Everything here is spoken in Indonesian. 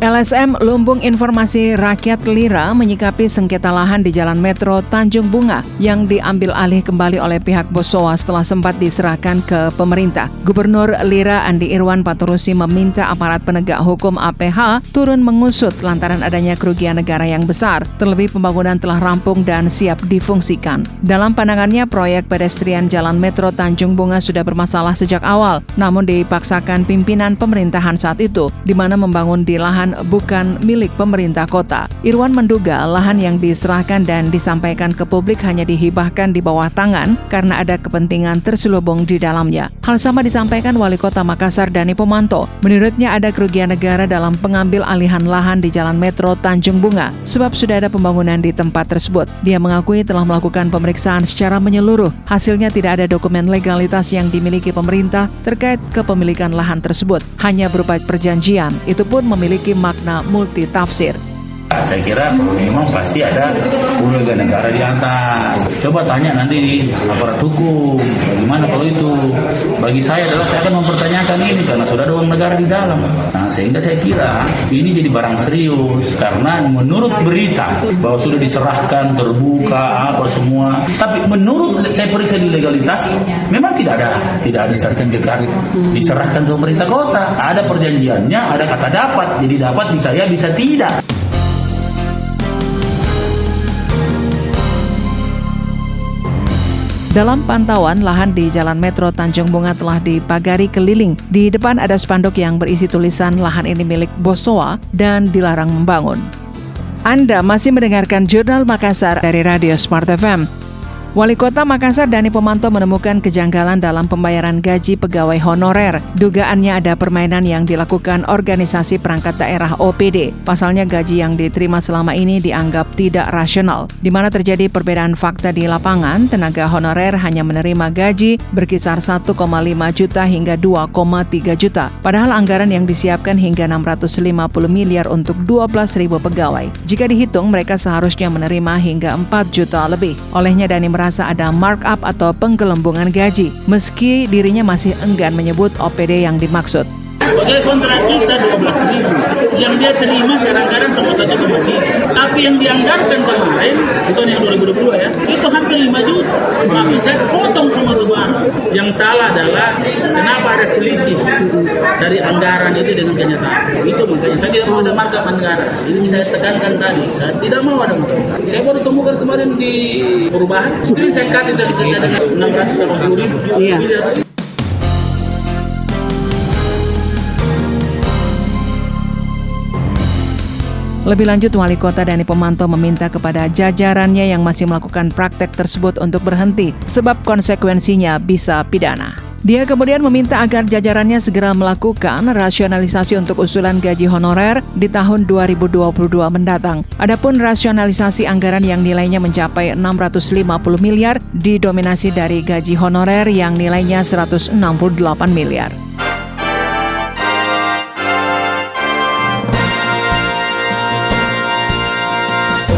LSM Lumbung Informasi Rakyat Lira menyikapi sengketa lahan di Jalan Metro Tanjung Bunga yang diambil alih kembali oleh pihak Bosowa setelah sempat diserahkan ke pemerintah. Gubernur Lira Andi Irwan Paturusi meminta aparat penegak hukum APH turun mengusut lantaran adanya kerugian negara yang besar, terlebih pembangunan telah rampung dan siap difungsikan. Dalam pandangannya, proyek pedestrian Jalan Metro Tanjung Bunga sudah bermasalah sejak awal, namun dipaksakan pimpinan pemerintahan saat itu, di mana membangun di lahan bukan milik pemerintah kota. Irwan menduga lahan yang diserahkan dan disampaikan ke publik hanya dihibahkan di bawah tangan karena ada kepentingan terselubung di dalamnya. Hal sama disampaikan Wali Kota Makassar Dani Pomanto. Menurutnya ada kerugian negara dalam pengambil alihan lahan di Jalan Metro Tanjung Bunga sebab sudah ada pembangunan di tempat tersebut. Dia mengakui telah melakukan pemeriksaan secara menyeluruh. Hasilnya tidak ada dokumen legalitas yang dimiliki pemerintah terkait kepemilikan lahan tersebut. Hanya berupa perjanjian. Itu pun memiliki makna multi tafsir. Saya kira memang pasti ada warga negara di atas. Coba tanya nanti di aparat hukum, bagaimana kalau itu? Bagi saya adalah saya akan mempertanyakan ini karena sudah ada uang negara di dalam. Nah, sehingga saya kira ini jadi barang serius karena menurut berita bahwa sudah diserahkan terbuka apa semua. Tapi menurut saya periksa di legalitas memang tidak ada tidak ada sertifikat diserahkan ke pemerintah kota. Ada perjanjiannya, ada kata dapat. Jadi dapat bisa ya bisa tidak. Dalam pantauan, lahan di Jalan Metro Tanjung Bunga telah dipagari keliling. Di depan ada spanduk yang berisi tulisan lahan ini milik Bosowa dan dilarang membangun. Anda masih mendengarkan Jurnal Makassar dari Radio Smart FM. Wali Kota Makassar Dani Pomanto menemukan kejanggalan dalam pembayaran gaji pegawai honorer. Dugaannya ada permainan yang dilakukan organisasi perangkat daerah OPD. Pasalnya gaji yang diterima selama ini dianggap tidak rasional. Di mana terjadi perbedaan fakta di lapangan, tenaga honorer hanya menerima gaji berkisar 1,5 juta hingga 2,3 juta. Padahal anggaran yang disiapkan hingga 650 miliar untuk 12 ribu pegawai. Jika dihitung, mereka seharusnya menerima hingga 4 juta lebih. Olehnya Dani merasa ada markup atau penggelembungan gaji, meski dirinya masih enggan menyebut OPD yang dimaksud. Oke kontrak kita 12 ribu Yang dia terima kadang-kadang sama satu tiga Tapi yang dianggarkan kemarin Itu yang 2022 ya Itu hampir 5 juta Tapi saya Yang salah adalah Kenapa ada selisih Dari anggaran itu dengan kenyataan. Itu makanya saya tidak mau ada markup anggaran. Ini saya tekankan tadi. Saya tidak mau ada markup Saya baru temukan kemarin di perubahan. Ini saya cut dengan 680 ribu. Iya. Lebih lanjut, Wali Kota Dani Pemanto meminta kepada jajarannya yang masih melakukan praktek tersebut untuk berhenti, sebab konsekuensinya bisa pidana. Dia kemudian meminta agar jajarannya segera melakukan rasionalisasi untuk usulan gaji honorer di tahun 2022 mendatang. Adapun rasionalisasi anggaran yang nilainya mencapai 650 miliar didominasi dari gaji honorer yang nilainya 168 miliar.